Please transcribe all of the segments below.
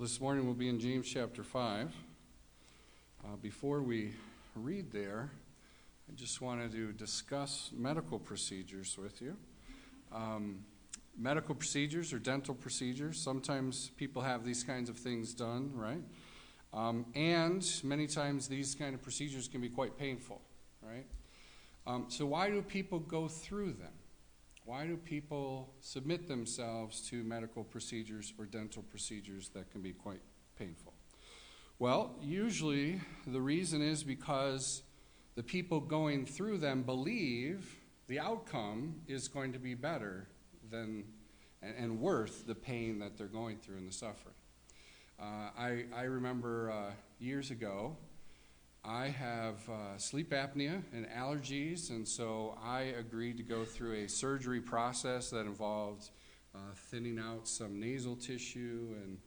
Well, this morning we'll be in James chapter 5. Uh, before we read there, I just wanted to discuss medical procedures with you. Um, medical procedures or dental procedures, sometimes people have these kinds of things done, right? Um, and many times these kind of procedures can be quite painful, right? Um, so, why do people go through them? Why do people submit themselves to medical procedures or dental procedures that can be quite painful? Well, usually the reason is because the people going through them believe the outcome is going to be better than and, and worth the pain that they're going through and the suffering. Uh, I, I remember uh, years ago, I have uh, sleep apnea and allergies, and so I agreed to go through a surgery process that involved uh, thinning out some nasal tissue and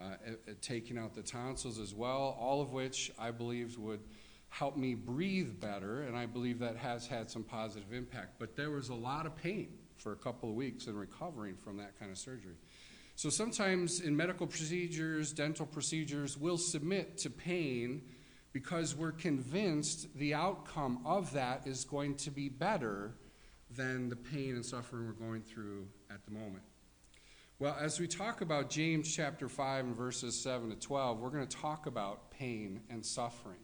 uh, taking out the tonsils as well, all of which I believed would help me breathe better, and I believe that has had some positive impact. But there was a lot of pain for a couple of weeks in recovering from that kind of surgery. So sometimes in medical procedures, dental procedures, we'll submit to pain because we're convinced the outcome of that is going to be better than the pain and suffering we're going through at the moment. Well, as we talk about James chapter 5 and verses 7 to 12, we're going to talk about pain and suffering.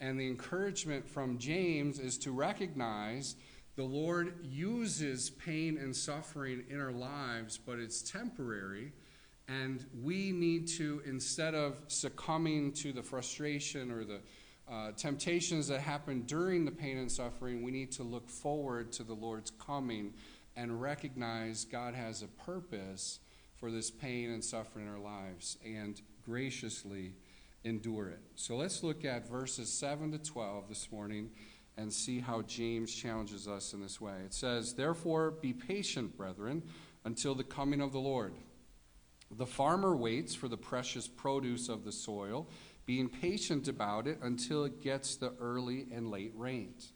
And the encouragement from James is to recognize the Lord uses pain and suffering in our lives, but it's temporary and we need to, instead of succumbing to the frustration or the uh, temptations that happen during the pain and suffering, we need to look forward to the Lord's coming and recognize God has a purpose for this pain and suffering in our lives and graciously endure it. So let's look at verses 7 to 12 this morning and see how James challenges us in this way. It says, Therefore, be patient, brethren, until the coming of the Lord. The farmer waits for the precious produce of the soil, being patient about it until it gets the early and late rains.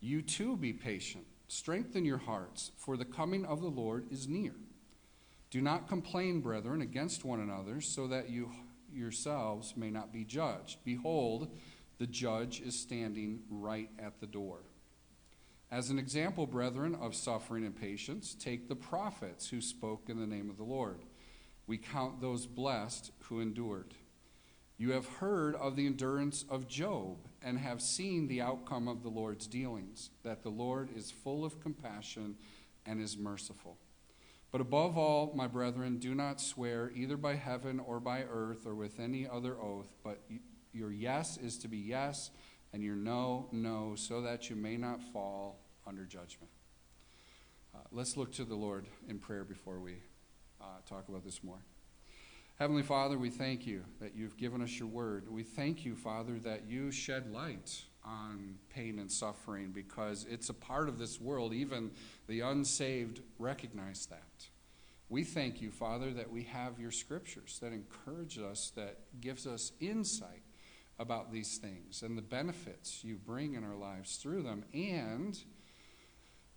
You too be patient. Strengthen your hearts, for the coming of the Lord is near. Do not complain, brethren, against one another, so that you yourselves may not be judged. Behold, the judge is standing right at the door. As an example, brethren, of suffering and patience, take the prophets who spoke in the name of the Lord we count those blessed who endured. You have heard of the endurance of Job and have seen the outcome of the Lord's dealings, that the Lord is full of compassion and is merciful. But above all, my brethren, do not swear either by heaven or by earth or with any other oath, but your yes is to be yes and your no, no, so that you may not fall under judgment. Uh, let's look to the Lord in prayer before we uh, talk about this more. Heavenly Father, we thank you that you've given us your word. We thank you, Father, that you shed light on pain and suffering because it's a part of this world. Even the unsaved recognize that. We thank you, Father, that we have your scriptures that encourage us, that gives us insight about these things and the benefits you bring in our lives through them, and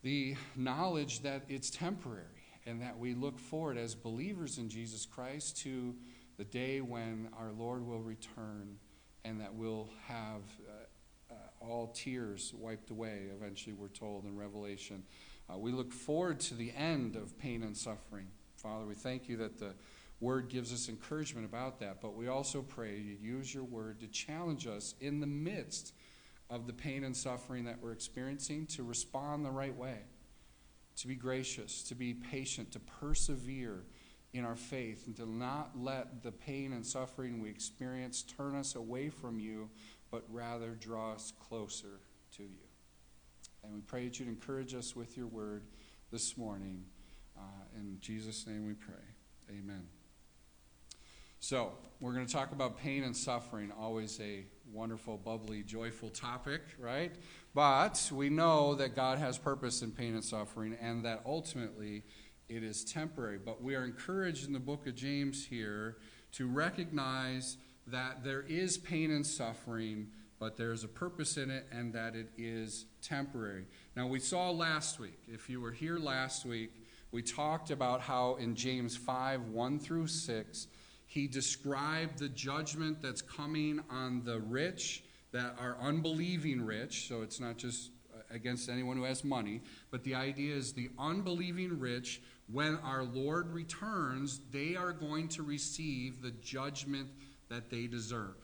the knowledge that it's temporary and that we look forward as believers in Jesus Christ to the day when our Lord will return and that we'll have uh, uh, all tears wiped away, eventually, we're told in Revelation. Uh, we look forward to the end of pain and suffering. Father, we thank you that the word gives us encouragement about that, but we also pray you use your word to challenge us in the midst of the pain and suffering that we're experiencing to respond the right way to be gracious, to be patient, to persevere in our faith, and to not let the pain and suffering we experience turn us away from you, but rather draw us closer to you. And we pray that you'd encourage us with your word this morning. Uh, in Jesus' name we pray. Amen. So, we're going to talk about pain and suffering, always a wonderful, bubbly, joyful topic, right? But we know that God has purpose in pain and suffering and that ultimately it is temporary. But we are encouraged in the book of James here to recognize that there is pain and suffering, but there's a purpose in it and that it is temporary. Now, we saw last week, if you were here last week, we talked about how in James 5 1 through 6, He described the judgment that's coming on the rich that are unbelieving rich. So it's not just uh, against anyone who has money, but the idea is the unbelieving rich, when our Lord returns, they are going to receive the judgment that they deserve.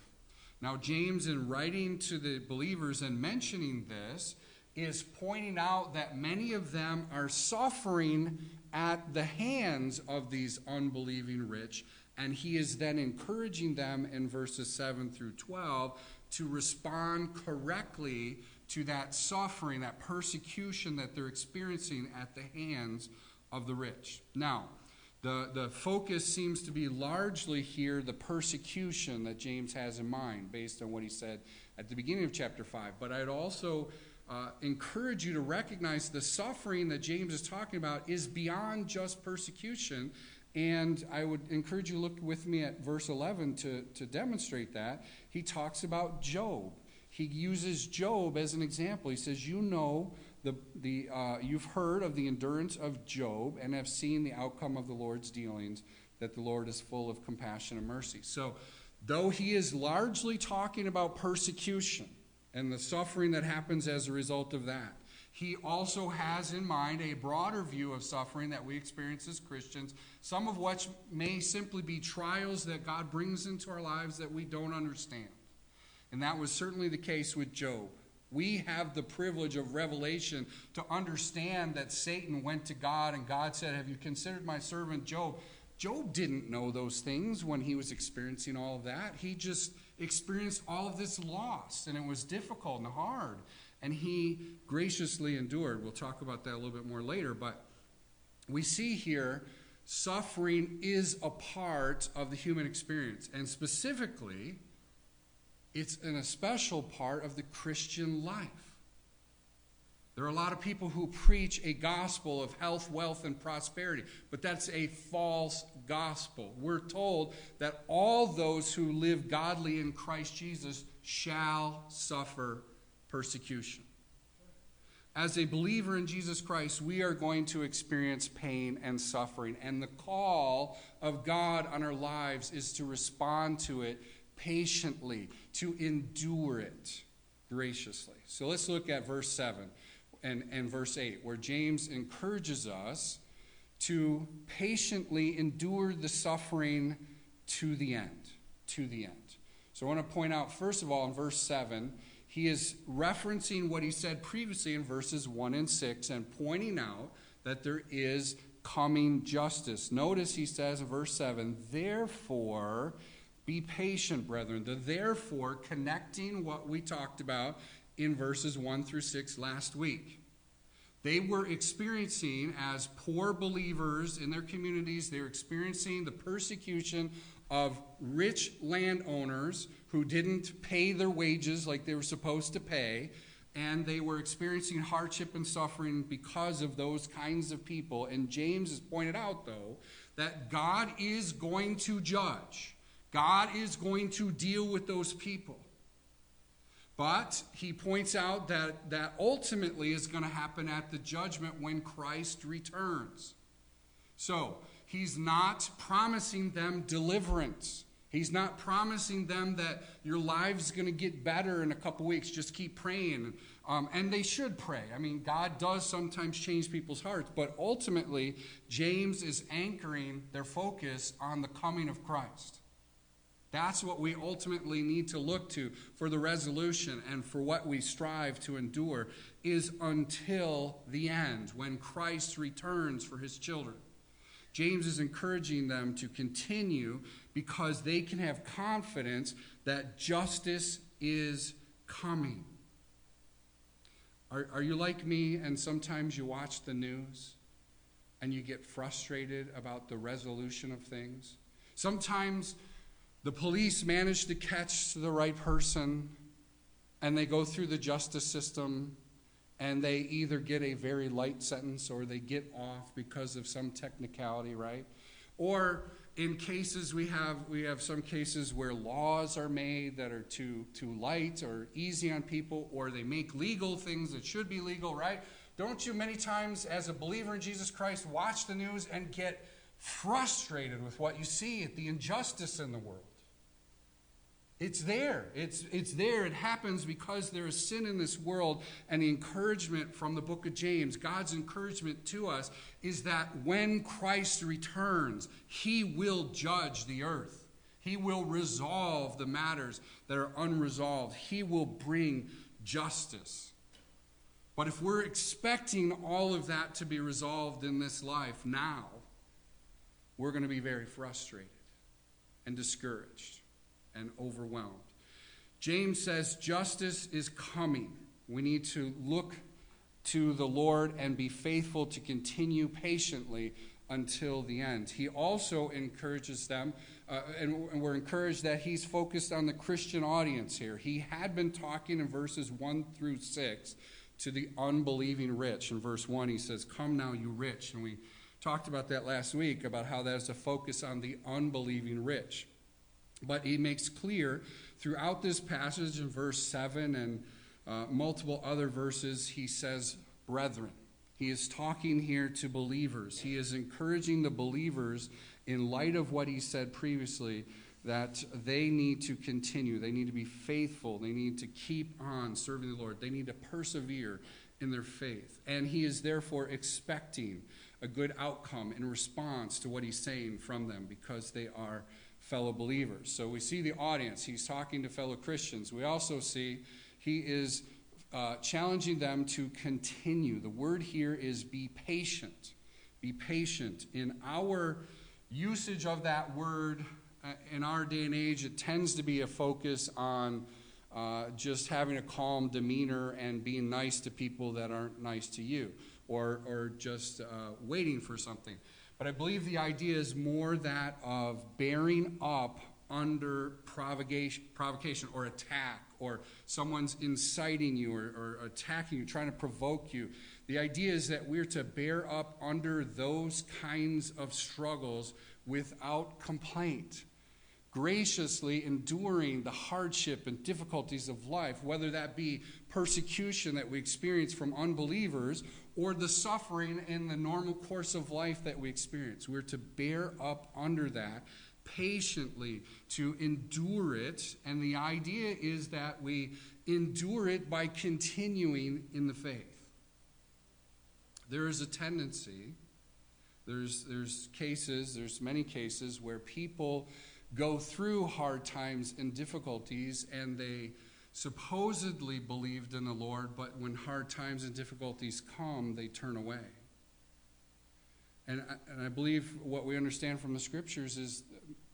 Now, James, in writing to the believers and mentioning this, is pointing out that many of them are suffering at the hands of these unbelieving rich, and he is then encouraging them in verses 7 through 12 to respond correctly to that suffering, that persecution that they're experiencing at the hands of the rich. Now, the, the focus seems to be largely here the persecution that James has in mind, based on what he said at the beginning of chapter 5. But I'd also uh, encourage you to recognize the suffering that James is talking about is beyond just persecution. And I would encourage you to look with me at verse 11 to, to demonstrate that. He talks about Job. He uses Job as an example. He says, You know the, the, uh, you've heard of the endurance of Job and have seen the outcome of the Lord's dealings, that the Lord is full of compassion and mercy. So, though he is largely talking about persecution and the suffering that happens as a result of that, he also has in mind a broader view of suffering that we experience as Christians, some of which may simply be trials that God brings into our lives that we don't understand. And that was certainly the case with Job. We have the privilege of revelation to understand that Satan went to God and God said, Have you considered my servant Job? Job didn't know those things when he was experiencing all of that. He just experienced all of this loss, and it was difficult and hard. And he graciously endured. We'll talk about that a little bit more later. But we see here suffering is a part of the human experience. And specifically, it's an especial part of the Christian life. There are a lot of people who preach a gospel of health, wealth, and prosperity, but that's a false gospel. We're told that all those who live godly in Christ Jesus shall suffer persecution. As a believer in Jesus Christ, we are going to experience pain and suffering, and the call of God on our lives is to respond to it patiently, to endure it graciously. So let's look at verse 7 and, and verse 8, where James encourages us to patiently endure the suffering to the end. To the end. So I want to point out, first of all, in verse 7, he is referencing what he said previously in verses 1 and 6 and pointing out that there is coming justice. Notice he says in verse 7, Therefore, be patient, brethren. The therefore connecting what we talked about in verses 1 through 6 last week. They were experiencing, as poor believers in their communities, they're experiencing the persecution of rich landowners who didn't pay their wages like they were supposed to pay, and they were experiencing hardship and suffering because of those kinds of people. And James has pointed out, though, that God is going to judge. God is going to deal with those people. But he points out that that ultimately is going to happen at the judgment when Christ returns. So, he's not promising them deliverance. He's not promising them that your life's going to get better in a couple weeks. Just keep praying. Um, and they should pray. I mean, God does sometimes change people's hearts, but ultimately, James is anchoring their focus on the coming of Christ. That's what we ultimately need to look to for the resolution and for what we strive to endure is until the end when Christ returns for his children. James is encouraging them to continue because they can have confidence that justice is coming. Are, are you like me and sometimes you watch the news and you get frustrated about the resolution of things? Sometimes the police manage to catch the right person, and they go through the justice system, and they either get a very light sentence or they get off because of some technicality, right? Or in cases we have we have some cases where laws are made that are too too light or easy on people or they make legal things that should be legal right don't you many times as a believer in jesus christ watch the news and get frustrated with what you see at the injustice in the world. It's there. It's, it's there. It happens because there is sin in this world. And the encouragement from the book of James, God's encouragement to us, is that when Christ returns, he will judge the earth. He will resolve the matters that are unresolved. He will bring justice. But if we're expecting all of that to be resolved in this life now, we're going to be very frustrated and discouraged and overwhelmed. James says justice is coming. We need to look to the Lord and be faithful to continue patiently until the end. He also encourages them, uh, and, and we're encouraged that he's focused on the Christian audience here. He had been talking in verses 1 through 6 to the unbelieving rich. In verse 1, he says, Come now, you rich. And we talked about that last week about how that is a focus on the unbelieving rich. But he makes clear throughout this passage in verse 7 and uh, multiple other verses, he says, brethren. He is talking here to believers. He is encouraging the believers, in light of what he said previously, that they need to continue. They need to be faithful. They need to keep on serving the Lord. They need to persevere in their faith. And he is therefore expecting a good outcome in response to what he's saying from them because they are fellow believers. So we see the audience. He's talking to fellow Christians. We also see he is uh, challenging them to continue. The word here is be patient. Be patient. In our usage of that word uh, in our day and age, it tends to be a focus on uh, just having a calm demeanor and being nice to people that aren't nice to you, or, or just uh, waiting for something. But I believe the idea is more that of bearing up under provocation, provocation or attack, or someone's inciting you or, or attacking you, trying to provoke you. The idea is that we're to bear up under those kinds of struggles without complaint graciously enduring the hardship and difficulties of life, whether that be persecution that we experience from unbelievers or the suffering in the normal course of life that we experience. We're to bear up under that patiently, to endure it. And the idea is that we endure it by continuing in the faith. There is a tendency, there's, there's cases, there's many cases where people go through hard times and difficulties and they supposedly believed in the Lord, but when hard times and difficulties come, they turn away. And I, and I believe what we understand from the scriptures is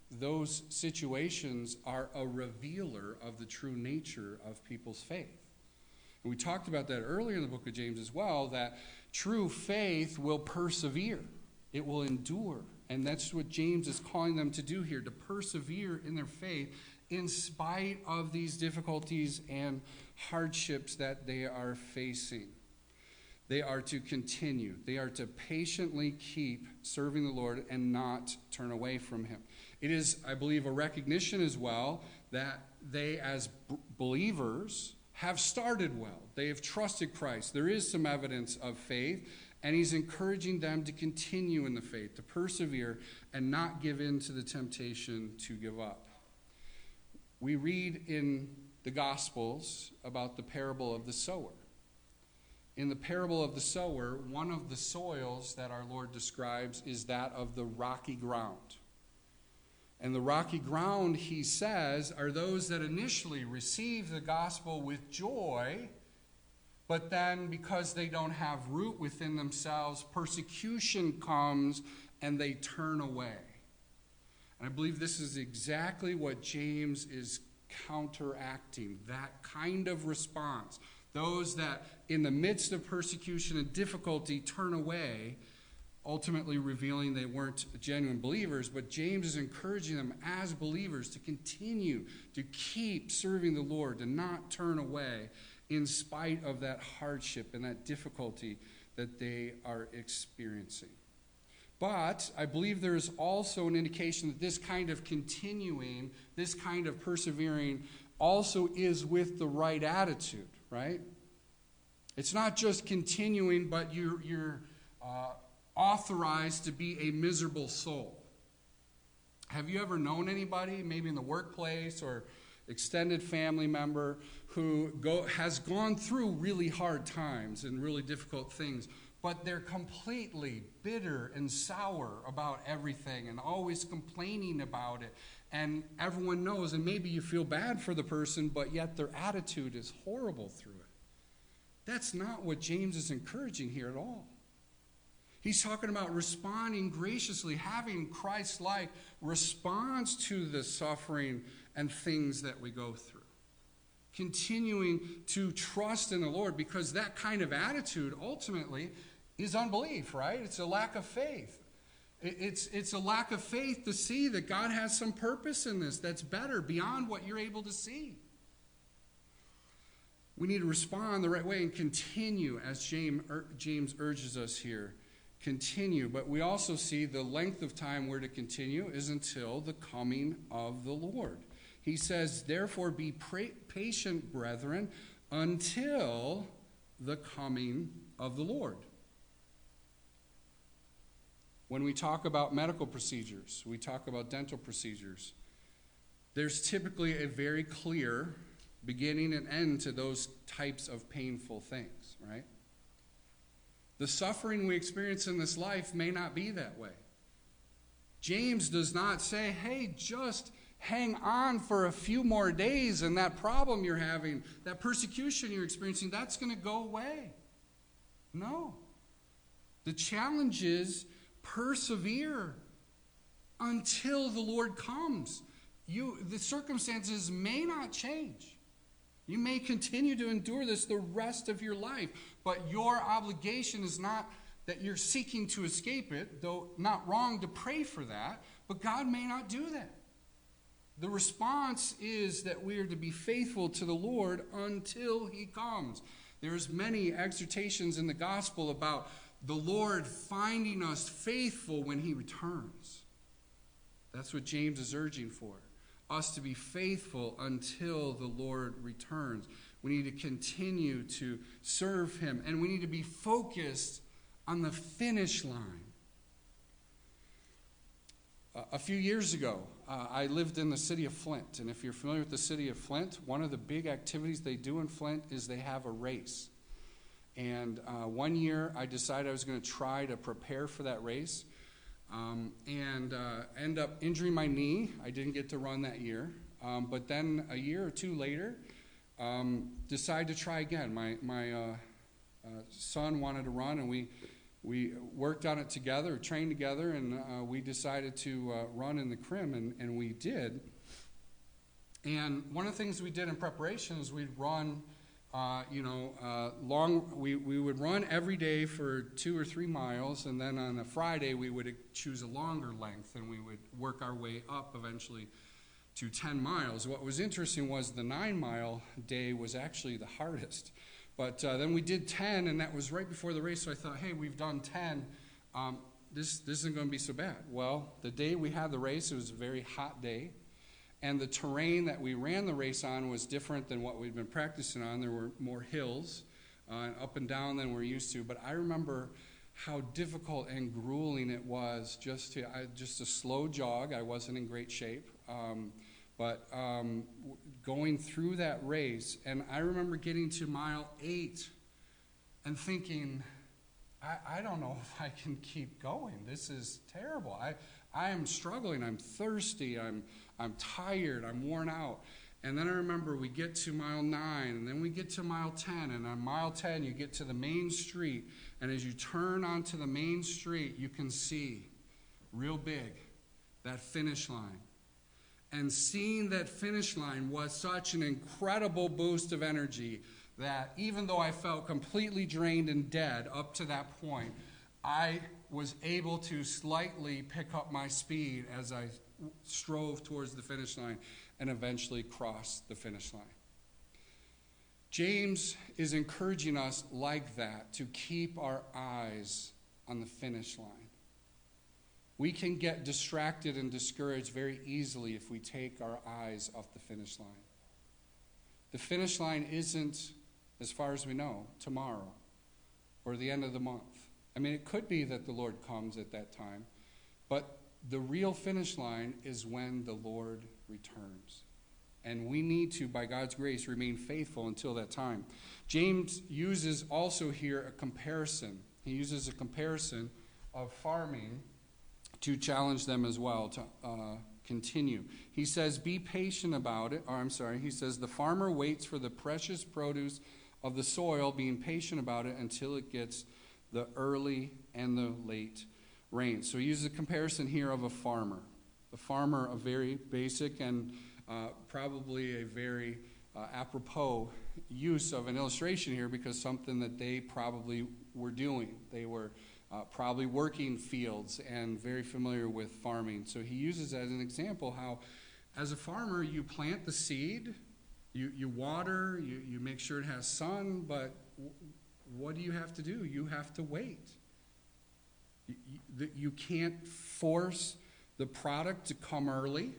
those situations are a revealer of the true nature of people's faith. And we talked about that earlier in the book of James as well that true faith will persevere, it will endure. And that's what James is calling them to do here to persevere in their faith in spite of these difficulties and hardships that they are facing. They are to continue, they are to patiently keep serving the Lord and not turn away from Him. It is, I believe, a recognition as well that they, as b- believers, have started well. They have trusted Christ. There is some evidence of faith, and he's encouraging them to continue in the faith, to persevere, and not give in to the temptation to give up. We read in the Gospels about the parable of the sower. In the parable of the sower, one of the soils that our Lord describes is that of the rocky ground. And the rocky ground, he says, are those that initially receive the gospel with joy, but then because they don't have root within themselves, persecution comes and they turn away. And I believe this is exactly what James is counteracting that kind of response. Those that, in the midst of persecution and difficulty, turn away, ultimately revealing they weren't genuine believers. But James is encouraging them as believers to continue to keep serving the Lord, to not turn away in spite of that hardship and that difficulty that they are experiencing. But I believe there is also an indication that this kind of continuing, this kind of persevering, also is with the right attitude, right? It's not just continuing, but you're, you're uh, authorized to be a miserable soul. Have you ever known anybody, maybe in the workplace or extended family member, who go, has gone through really hard times and really difficult things, but they're completely bitter and sour about everything and always complaining about it. And everyone knows, and maybe you feel bad for the person, but yet their attitude is horrible through it. That's not what James is encouraging here at all. He's talking about responding graciously, having Christ like response to the suffering and things that we go through. Continuing to trust in the Lord because that kind of attitude ultimately is unbelief, right? It's a lack of faith. It's, it's a lack of faith to see that God has some purpose in this that's better beyond what you're able to see. We need to respond the right way and continue, as James urges us here continue. But we also see the length of time we're to continue is until the coming of the Lord. He says, Therefore, be patient, brethren, until the coming of the Lord. When we talk about medical procedures, we talk about dental procedures, there's typically a very clear beginning and end to those types of painful things, right? The suffering we experience in this life may not be that way. James does not say, hey, just hang on for a few more days and that problem you're having, that persecution you're experiencing, that's going to go away. No. The challenge is persevere until the Lord comes. You, the circumstances may not change. You may continue to endure this the rest of your life, but your obligation is not that you're seeking to escape it, though not wrong to pray for that, but God may not do that. The response is that we are to be faithful to the Lord until he comes. There's many exhortations in the gospel about the Lord finding us faithful when he returns. That's what James is urging for us to be faithful until the Lord returns. We need to continue to serve Him, and we need to be focused on the finish line. A few years ago, uh, I lived in the city of Flint, and if you're familiar with the city of Flint, one of the big activities they do in Flint is they have a race. And uh, one year, I decided I was going to try to prepare for that race um, and uh, end up injuring my knee. I didn't get to run that year. Um, but then a year or two later, um, decided to try again. My, my uh, uh, son wanted to run, and we, we worked on it together, trained together, and uh, we decided to uh, run in the Crim, and, and we did. And one of the things we did in preparation is we'd run uh, you know, uh, long, we, we would run every day for two or three miles, and then on a Friday we would choose a longer length, and we would work our way up eventually to 10 miles. What was interesting was the nine mile day was actually the hardest. But uh, then we did 10, and that was right before the race, so I thought, hey, we've done 10. Um, this, this isn't going to be so bad. Well, the day we had the race, it was a very hot day and the terrain that we ran the race on was different than what we'd been practicing on. There were more hills uh, up and down than we're used to. But I remember how difficult and grueling it was just to I, just a slow jog. I wasn't in great shape, um, but um, going through that race, and I remember getting to mile eight and thinking, I, I don't know if I can keep going. This is terrible. I I am struggling. I'm thirsty. I'm I'm tired, I'm worn out. And then I remember we get to mile nine, and then we get to mile 10. And on mile 10, you get to the main street. And as you turn onto the main street, you can see real big that finish line. And seeing that finish line was such an incredible boost of energy that even though I felt completely drained and dead up to that point, I was able to slightly pick up my speed as I strove towards the finish line and eventually crossed the finish line. James is encouraging us like that to keep our eyes on the finish line. We can get distracted and discouraged very easily if we take our eyes off the finish line. The finish line isn't, as far as we know, tomorrow or the end of the month. I mean, it could be that the Lord comes at that time, but the real finish line is when the Lord returns. And we need to, by God's grace, remain faithful until that time. James uses also here a comparison. He uses a comparison of farming to challenge them as well to uh, continue. He says, Be patient about it. Or, I'm sorry, he says, The farmer waits for the precious produce of the soil, being patient about it until it gets the early and the late rain. So he uses a comparison here of a farmer. The farmer, a very basic and uh, probably a very uh, apropos use of an illustration here because something that they probably were doing. They were uh, probably working fields and very familiar with farming. So he uses as an example how, as a farmer, you plant the seed, you, you water, you, you make sure it has sun, but w- what do you have to do? You have to wait. You, you can't force the product to come early.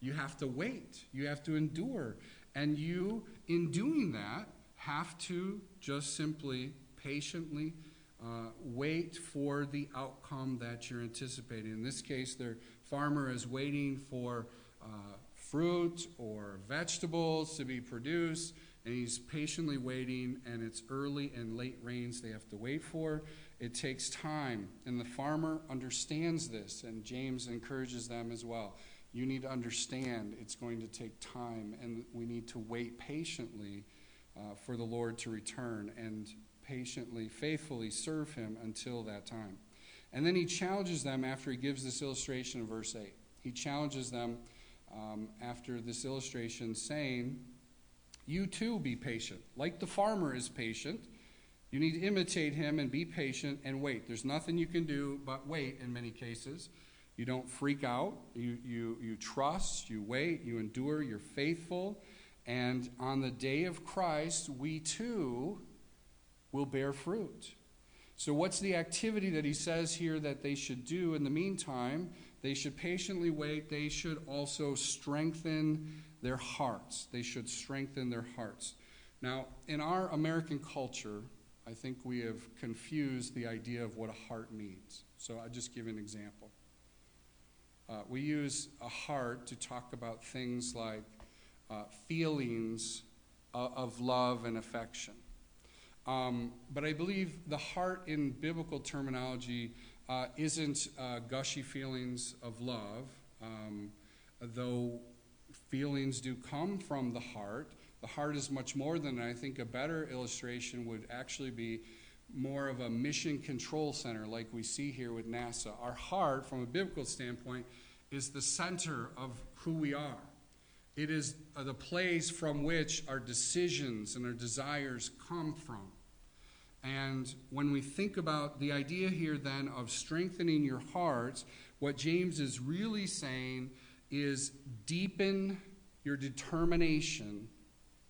You have to wait. You have to endure. And you, in doing that, have to just simply patiently uh, wait for the outcome that you're anticipating. In this case, the farmer is waiting for uh, fruit or vegetables to be produced, and he's patiently waiting, and it's early and late rains they have to wait for. It takes time, and the farmer understands this, and James encourages them as well. You need to understand it's going to take time, and we need to wait patiently uh, for the Lord to return and patiently, faithfully serve him until that time. And then he challenges them after he gives this illustration in verse 8. He challenges them um, after this illustration, saying, You too be patient. Like the farmer is patient, you need to imitate him and be patient and wait. There's nothing you can do but wait in many cases. You don't freak out. You, you, you trust, you wait, you endure, you're faithful. And on the day of Christ, we too will bear fruit. So, what's the activity that he says here that they should do in the meantime? They should patiently wait. They should also strengthen their hearts. They should strengthen their hearts. Now, in our American culture, I think we have confused the idea of what a heart means. So, I'll just give an example. Uh, we use a heart to talk about things like uh, feelings of, of love and affection. Um, but I believe the heart in biblical terminology uh, isn't uh, gushy feelings of love, um, though feelings do come from the heart. The heart is much more than that. I think a better illustration would actually be more of a mission control center, like we see here with NASA. Our heart, from a biblical standpoint, is the center of who we are. It is uh, the place from which our decisions and our desires come from. And when we think about the idea here then of strengthening your hearts, what James is really saying is deepen your determination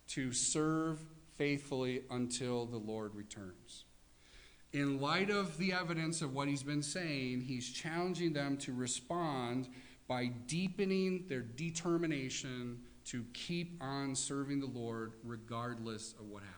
to serve faithfully until the Lord returns. In light of the evidence of what he's been saying, he's challenging them to respond by deepening their determination to keep on serving the Lord regardless of what happens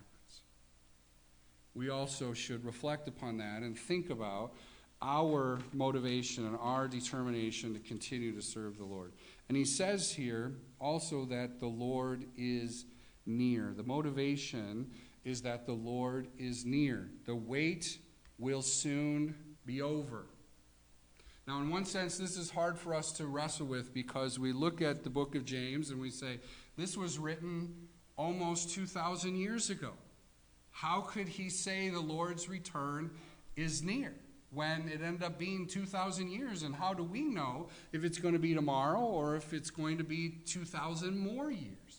we also should reflect upon that and think about our motivation and our determination to continue to serve the Lord. And he says here also that the Lord is near. The motivation is that the Lord is near. The wait will soon be over. Now, in one sense, this is hard for us to wrestle with because we look at the book of James and we say, this was written almost 2,000 years ago. How could he say the Lord's return is near when it ended up being 2,000 years? And how do we know if it's going to be tomorrow or if it's going to be 2,000 more years?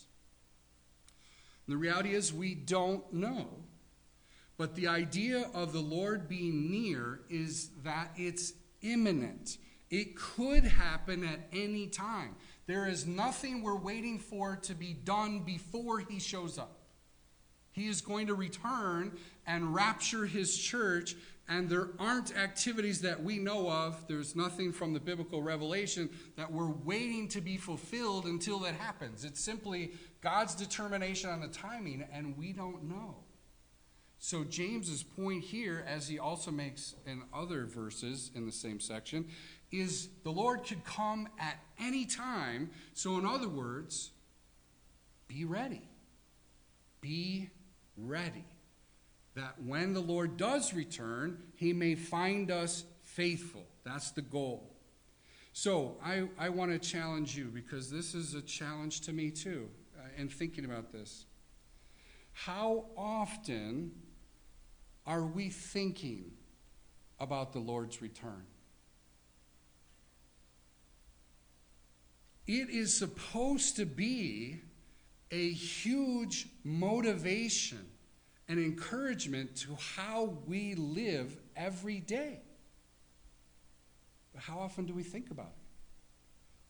And the reality is, we don't know. But the idea of the Lord being near is that it's imminent. It could happen at any time. There is nothing we're waiting for to be done before he shows up. He is going to return and rapture his church, and there aren't activities that we know of. There's nothing from the biblical revelation that we're waiting to be fulfilled until that happens. It's simply God's determination on the timing, and we don't know. So, James's point here, as he also makes in other verses in the same section, is the Lord could come at any time. So, in other words, be ready. Be ready. That when the Lord does return, he may find us faithful. That's the goal. So, I, I want to challenge you because this is a challenge to me too, in thinking about this. How often are we thinking about the Lord's return? It is supposed to be a huge motivation and encouragement to how we live every day. But how often do we think about it?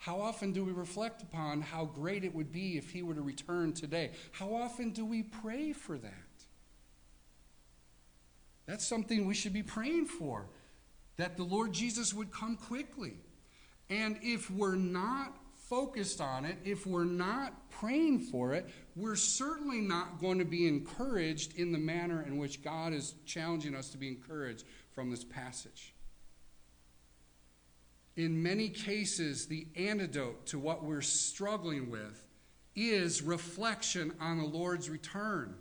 How often do we reflect upon how great it would be if he were to return today? How often do we pray for that? That's something we should be praying for, that the Lord Jesus would come quickly. And if we're not focused on it, if we're not praying for it, we're certainly not going to be encouraged in the manner in which God is challenging us to be encouraged from this passage. In many cases, the antidote to what we're struggling with is reflection on the Lord's return.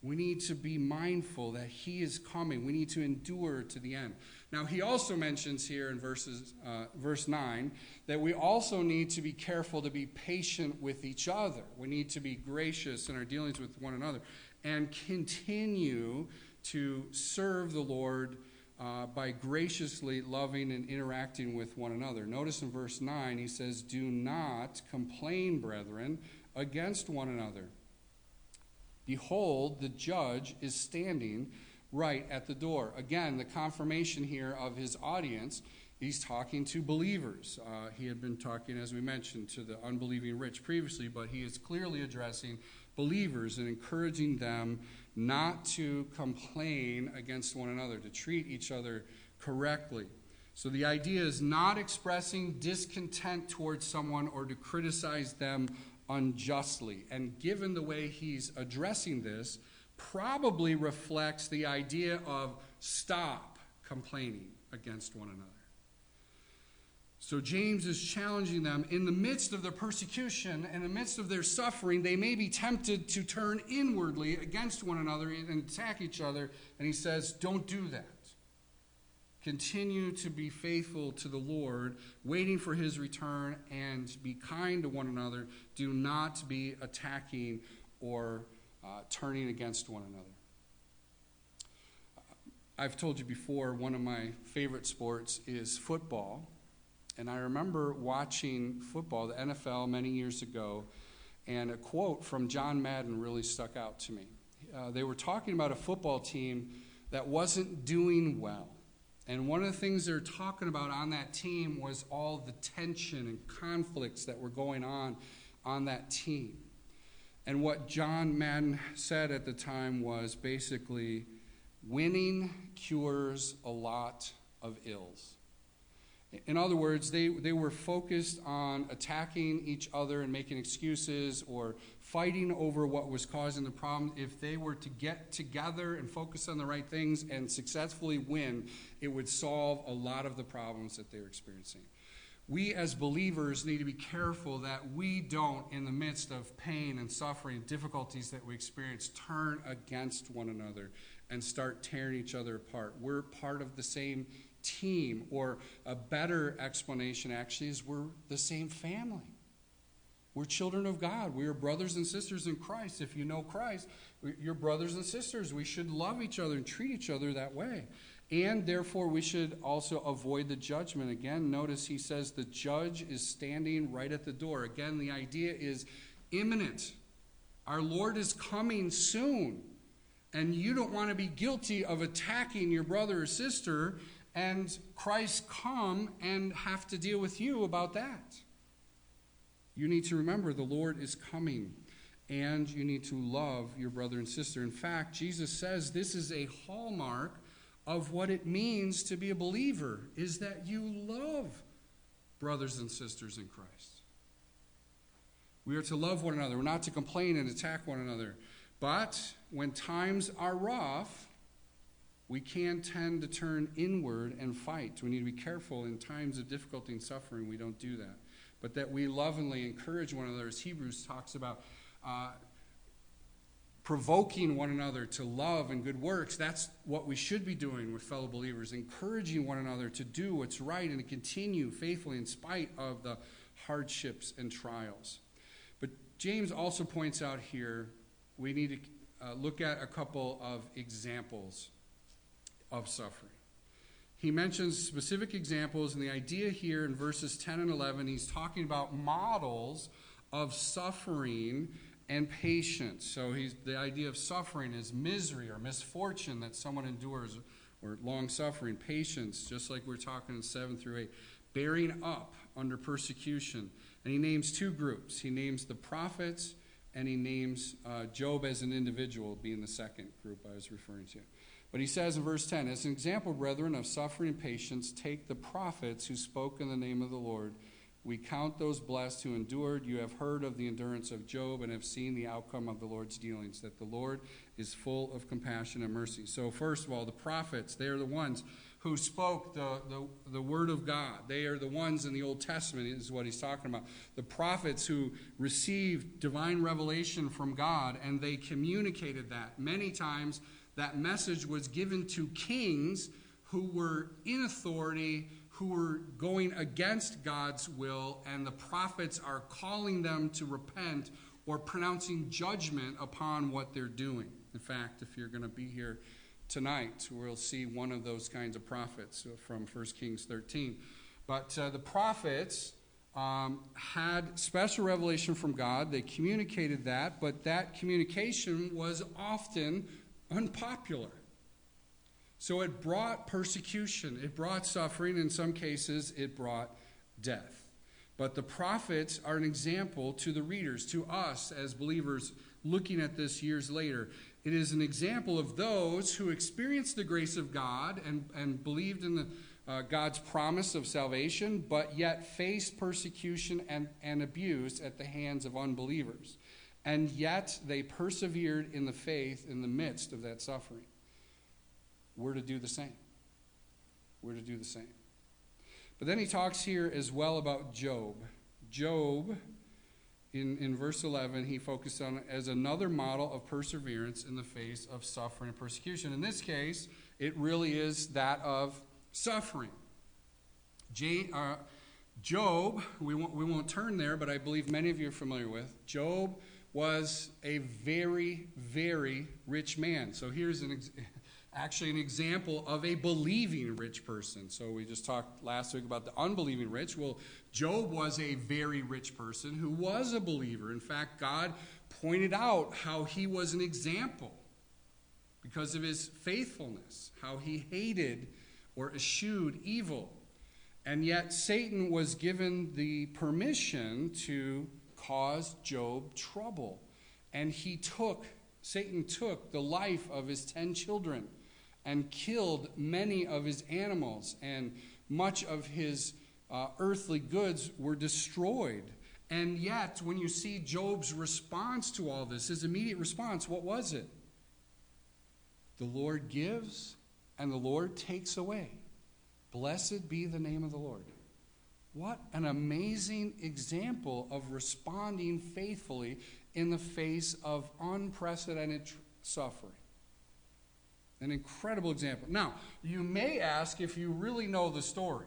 We need to be mindful that He is coming. We need to endure to the end. Now, He also mentions here in verses, uh, verse 9 that we also need to be careful to be patient with each other. We need to be gracious in our dealings with one another and continue to serve the Lord uh, by graciously loving and interacting with one another. Notice in verse 9, he says, Do not complain, brethren, against one another. Behold, the judge is standing right at the door. Again, the confirmation here of his audience. He's talking to believers. Uh, he had been talking, as we mentioned, to the unbelieving rich previously, but he is clearly addressing believers and encouraging them not to complain against one another, to treat each other correctly. So the idea is not expressing discontent towards someone or to criticize them unjustly. And given the way he's addressing this, probably reflects the idea of stop complaining against one another. So James is challenging them in the midst of their persecution, in the midst of their suffering, they may be tempted to turn inwardly against one another and attack each other. And he says, Don't do that. Continue to be faithful to the Lord, waiting for his return, and be kind to one another. Do not be attacking or uh, turning against one another. I've told you before, one of my favorite sports is football. And I remember watching football, the NFL, many years ago, and a quote from John Madden really stuck out to me. Uh, they were talking about a football team that wasn't doing well. And one of the things they're talking about on that team was all the tension and conflicts that were going on on that team. And what John Madden said at the time was basically winning cures a lot of ills. In other words, they, they were focused on attacking each other and making excuses or fighting over what was causing the problem. If they were to get together and focus on the right things and successfully win, it would solve a lot of the problems that they're experiencing. We as believers need to be careful that we don't, in the midst of pain and suffering and difficulties that we experience, turn against one another and start tearing each other apart. We're part of the same team, or a better explanation actually is we're the same family. We're children of God. We are brothers and sisters in Christ. If you know Christ, you're brothers and sisters. We should love each other and treat each other that way. And therefore, we should also avoid the judgment. Again, notice he says the judge is standing right at the door. Again, the idea is imminent. Our Lord is coming soon. And you don't want to be guilty of attacking your brother or sister and Christ come and have to deal with you about that. You need to remember the Lord is coming and you need to love your brother and sister. In fact, Jesus says this is a hallmark of what it means to be a believer is that you love brothers and sisters in Christ. We are to love one another. We're not to complain and attack one another, But when times are rough, we can tend to turn inward and fight. We need to be careful in times of difficulty and suffering, we don't do that. But that we lovingly encourage one another, as Hebrews talks about. Uh, provoking one another to love and good works. That's what we should be doing with fellow believers, encouraging one another to do what's right and to continue faithfully in spite of the hardships and trials. But James also points out here we need to uh, look at a couple of examples of suffering. He mentions specific examples, and the idea here in verses 10 and 11, he's talking about models of suffering and patience. So he's, the idea of suffering is misery or misfortune that someone endures, or long suffering, patience, just like we're talking in 7 through 8, bearing up under persecution. And he names two groups. He names the prophets, and he names uh, Job as an individual, being the second group I was referring to. But he says in verse 10 As an example, brethren, of suffering and patience, take the prophets who spoke in the name of the Lord we count those blessed who endured. You have heard of the endurance of Job and have seen the outcome of the Lord's dealings, that the Lord is full of compassion and mercy. So, first of all, the prophets, they are the ones who spoke the, the, the word of God. They are the ones in the Old Testament, is what he's talking about. The prophets who received divine revelation from God and they communicated that. Many times, that message was given to kings who were in authority who were going against God's will, and the prophets are calling them to repent or pronouncing judgment upon what they're doing. In fact, if you're going to be here tonight, we'll see one of those kinds of prophets from 1 Kings 13. But uh, the prophets um, had special revelation from God. They communicated that, but that communication was often unpopular. So it brought persecution, it brought suffering, in some cases, it brought death. But the prophets are an example to the readers, to us as believers looking at this years later. It is an example of those who experienced the grace of God and, and believed in the, uh, God's promise of salvation, but yet faced persecution and, and abuse at the hands of unbelievers. And yet they persevered in the faith in the midst of that suffering we're to do the same. We're to do the same. But then he talks here as well about Job. Job, in, in verse 11, he focused on as another model of perseverance in the face of suffering and persecution. In this case, it really is that of suffering. J, uh, Job, we won't, we won't turn there, but I believe many of you are familiar with. Job was a very, very rich man. So here's an example actually an example of a believing rich person. So we just talked last week about the unbelieving rich. Well, Job was a very rich person who was a believer. In fact, God pointed out how he was an example because of his faithfulness, how he hated or eschewed evil. And yet, Satan was given the permission to cause Job trouble. And he took, Satan took the life of his ten children and killed many of his animals, and much of his uh, earthly goods were destroyed. And yet, when you see Job's response to all this, his immediate response, what was it? The Lord gives and the Lord takes away. Blessed be the name of the Lord. What an amazing example of responding faithfully in the face of unprecedented suffering. An incredible example. Now, you may ask if you really know the story.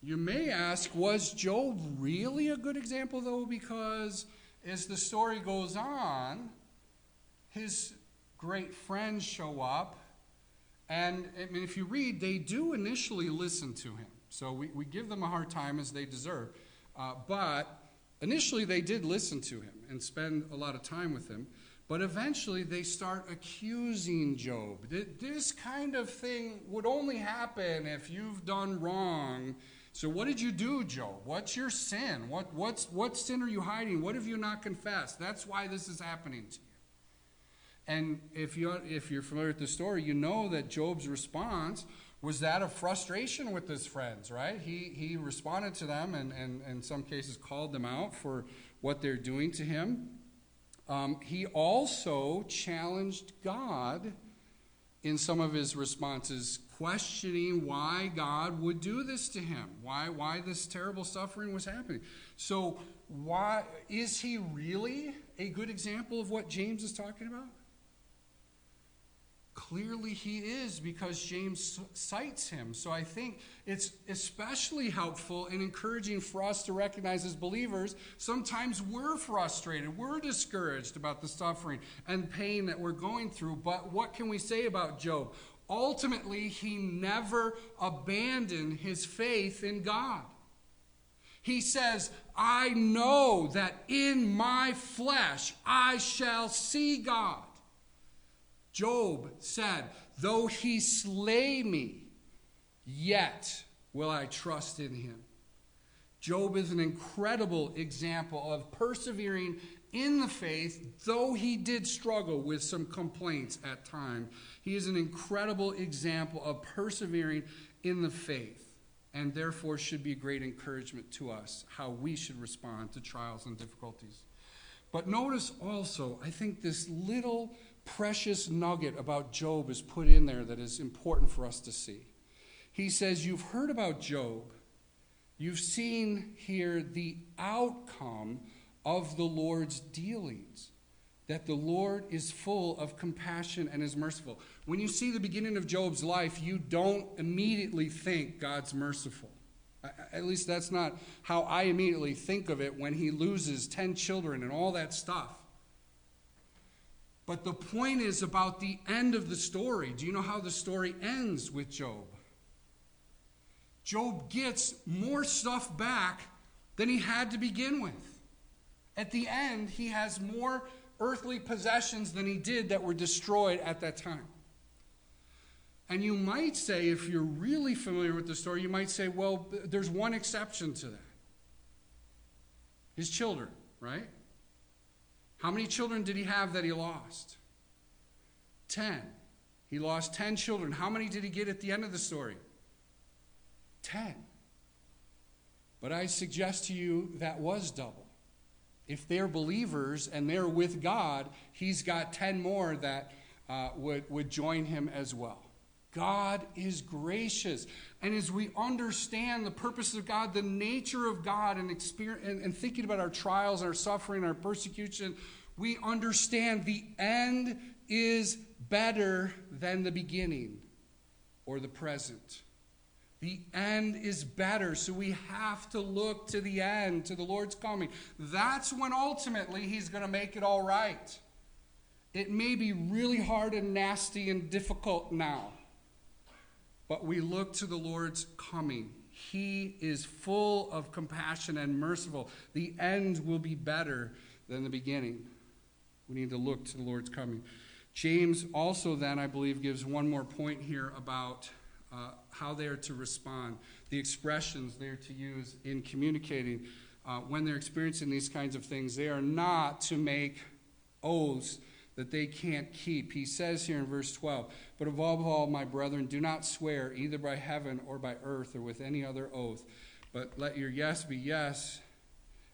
You may ask, was Job really a good example, though? Because as the story goes on, his great friends show up. And I mean, if you read, they do initially listen to him. So we, we give them a hard time as they deserve. Uh, but initially, they did listen to him and spend a lot of time with him. But eventually they start accusing Job. This kind of thing would only happen if you've done wrong. So, what did you do, Job? What's your sin? What, what's, what sin are you hiding? What have you not confessed? That's why this is happening to you. And if, you, if you're familiar with the story, you know that Job's response was that of frustration with his friends, right? He, he responded to them and, and, in some cases called them out for what they're doing to him. Um, he also challenged God in some of his responses, questioning why God would do this to him, why, why this terrible suffering was happening. So, why is he really a good example of what James is talking about? Clearly, he is because James cites him. So I think it's especially helpful and encouraging for us to recognize as believers sometimes we're frustrated, we're discouraged about the suffering and pain that we're going through. But what can we say about Job? Ultimately, he never abandoned his faith in God. He says, I know that in my flesh I shall see God. Job said, Though he slay me, yet will I trust in him. Job is an incredible example of persevering in the faith, though he did struggle with some complaints at times. He is an incredible example of persevering in the faith, and therefore should be a great encouragement to us how we should respond to trials and difficulties. But notice also, I think this little precious nugget about Job is put in there that is important for us to see. He says, You've heard about Job, you've seen here the outcome of the Lord's dealings. That the Lord is full of compassion and is merciful. When you see the beginning of Job's life, you don't immediately think God's merciful. At least that's not how I immediately think of it when he loses 10 children and all that stuff. But the point is about the end of the story. Do you know how the story ends with Job? Job gets more stuff back than he had to begin with. At the end, he has more earthly possessions than he did that were destroyed at that time. And you might say, if you're really familiar with the story, you might say, well, there's one exception to that his children, right? How many children did he have that he lost? Ten. He lost ten children. How many did he get at the end of the story? Ten. But I suggest to you that was double. If they're believers and they're with God, he's got ten more that uh, would, would join him as well. God is gracious. And as we understand the purpose of God, the nature of God, and, experience, and, and thinking about our trials, our suffering, our persecution, we understand the end is better than the beginning or the present. The end is better, so we have to look to the end, to the Lord's coming. That's when ultimately He's going to make it all right. It may be really hard and nasty and difficult now but we look to the Lord's coming. He is full of compassion and merciful. The end will be better than the beginning. We need to look to the Lord's coming. James also, then, I believe, gives one more point here about uh, how they are to respond, the expressions they are to use in communicating uh, when they're experiencing these kinds of things. They are not to make oaths that they can't keep. He says here in verse 12, But above all, my brethren, do not swear either by heaven or by earth or with any other oath, but let your yes be yes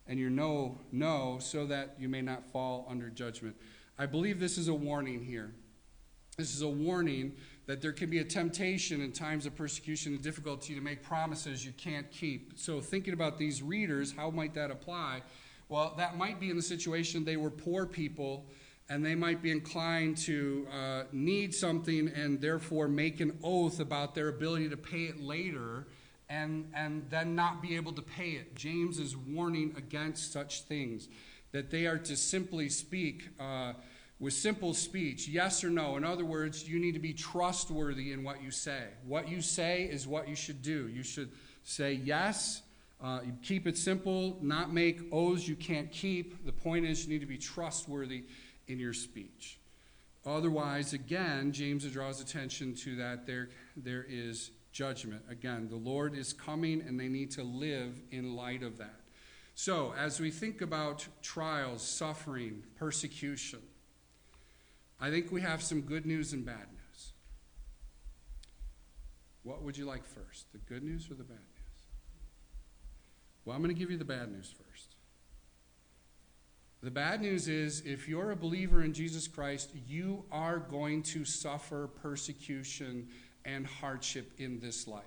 and your no, no, so that you may not fall under judgment. I believe this is a warning here. This is a warning that there can be a temptation in times of persecution and difficulty to make promises you can't keep. So, thinking about these readers, how might that apply? Well, that might be in the situation they were poor people and they might be inclined to uh, need something and therefore make an oath about their ability to pay it later and, and then not be able to pay it. James is warning against such things, that they are to simply speak uh, with simple speech, yes or no. In other words, you need to be trustworthy in what you say. What you say is what you should do. You should say yes. Uh, you keep it simple, not make oaths you can't keep. The point is, you need to be trustworthy in your speech. Otherwise, again, James draws attention to that there, there is judgment. Again, the Lord is coming and they need to live in light of that. So, as we think about trials, suffering, persecution, I think we have some good news and bad news. What would you like first, the good news or the bad news? Well, I'm going to give you the bad news first. The bad news is if you're a believer in Jesus Christ, you are going to suffer persecution and hardship in this life.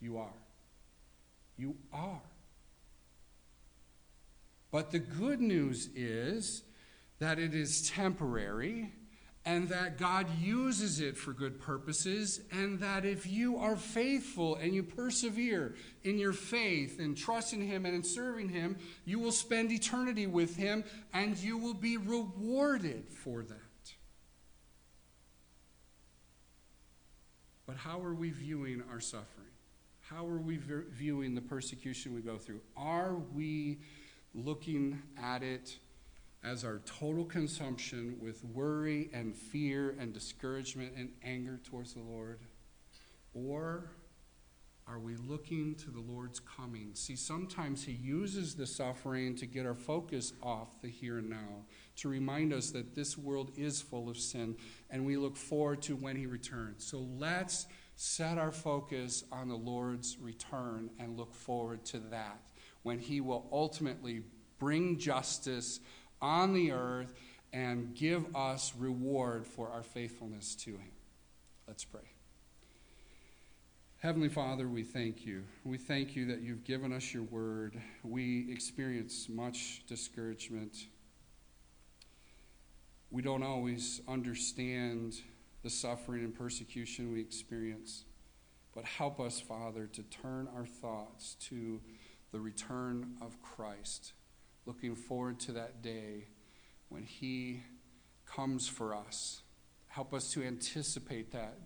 You are. You are. But the good news is that it is temporary and that God uses it for good purposes, and that if you are faithful and you persevere in your faith and trust in Him and in serving Him, you will spend eternity with Him and you will be rewarded for that. But how are we viewing our suffering? How are we viewing the persecution we go through? Are we looking at it? As our total consumption with worry and fear and discouragement and anger towards the Lord? Or are we looking to the Lord's coming? See, sometimes He uses the suffering to get our focus off the here and now, to remind us that this world is full of sin, and we look forward to when He returns. So let's set our focus on the Lord's return and look forward to that, when He will ultimately bring justice on the earth and give us reward for our faithfulness to Him. Let's pray. Heavenly Father, we thank you. We thank you that you've given us your word. We experience much discouragement. We don't always understand the suffering and persecution we experience. But help us, Father, to turn our thoughts to the return of Christ looking forward to that day when He comes for us. Help us to anticipate that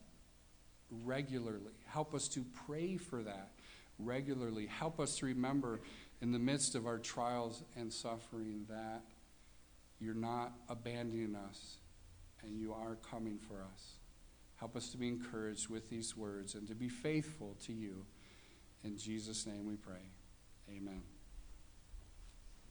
regularly. Help us to pray for that regularly. Help us to remember in the midst of our trials and suffering that you're not abandoning us and you are coming for us. Help us to be encouraged with these words and to be faithful to you. In Jesus' name we pray. Amen.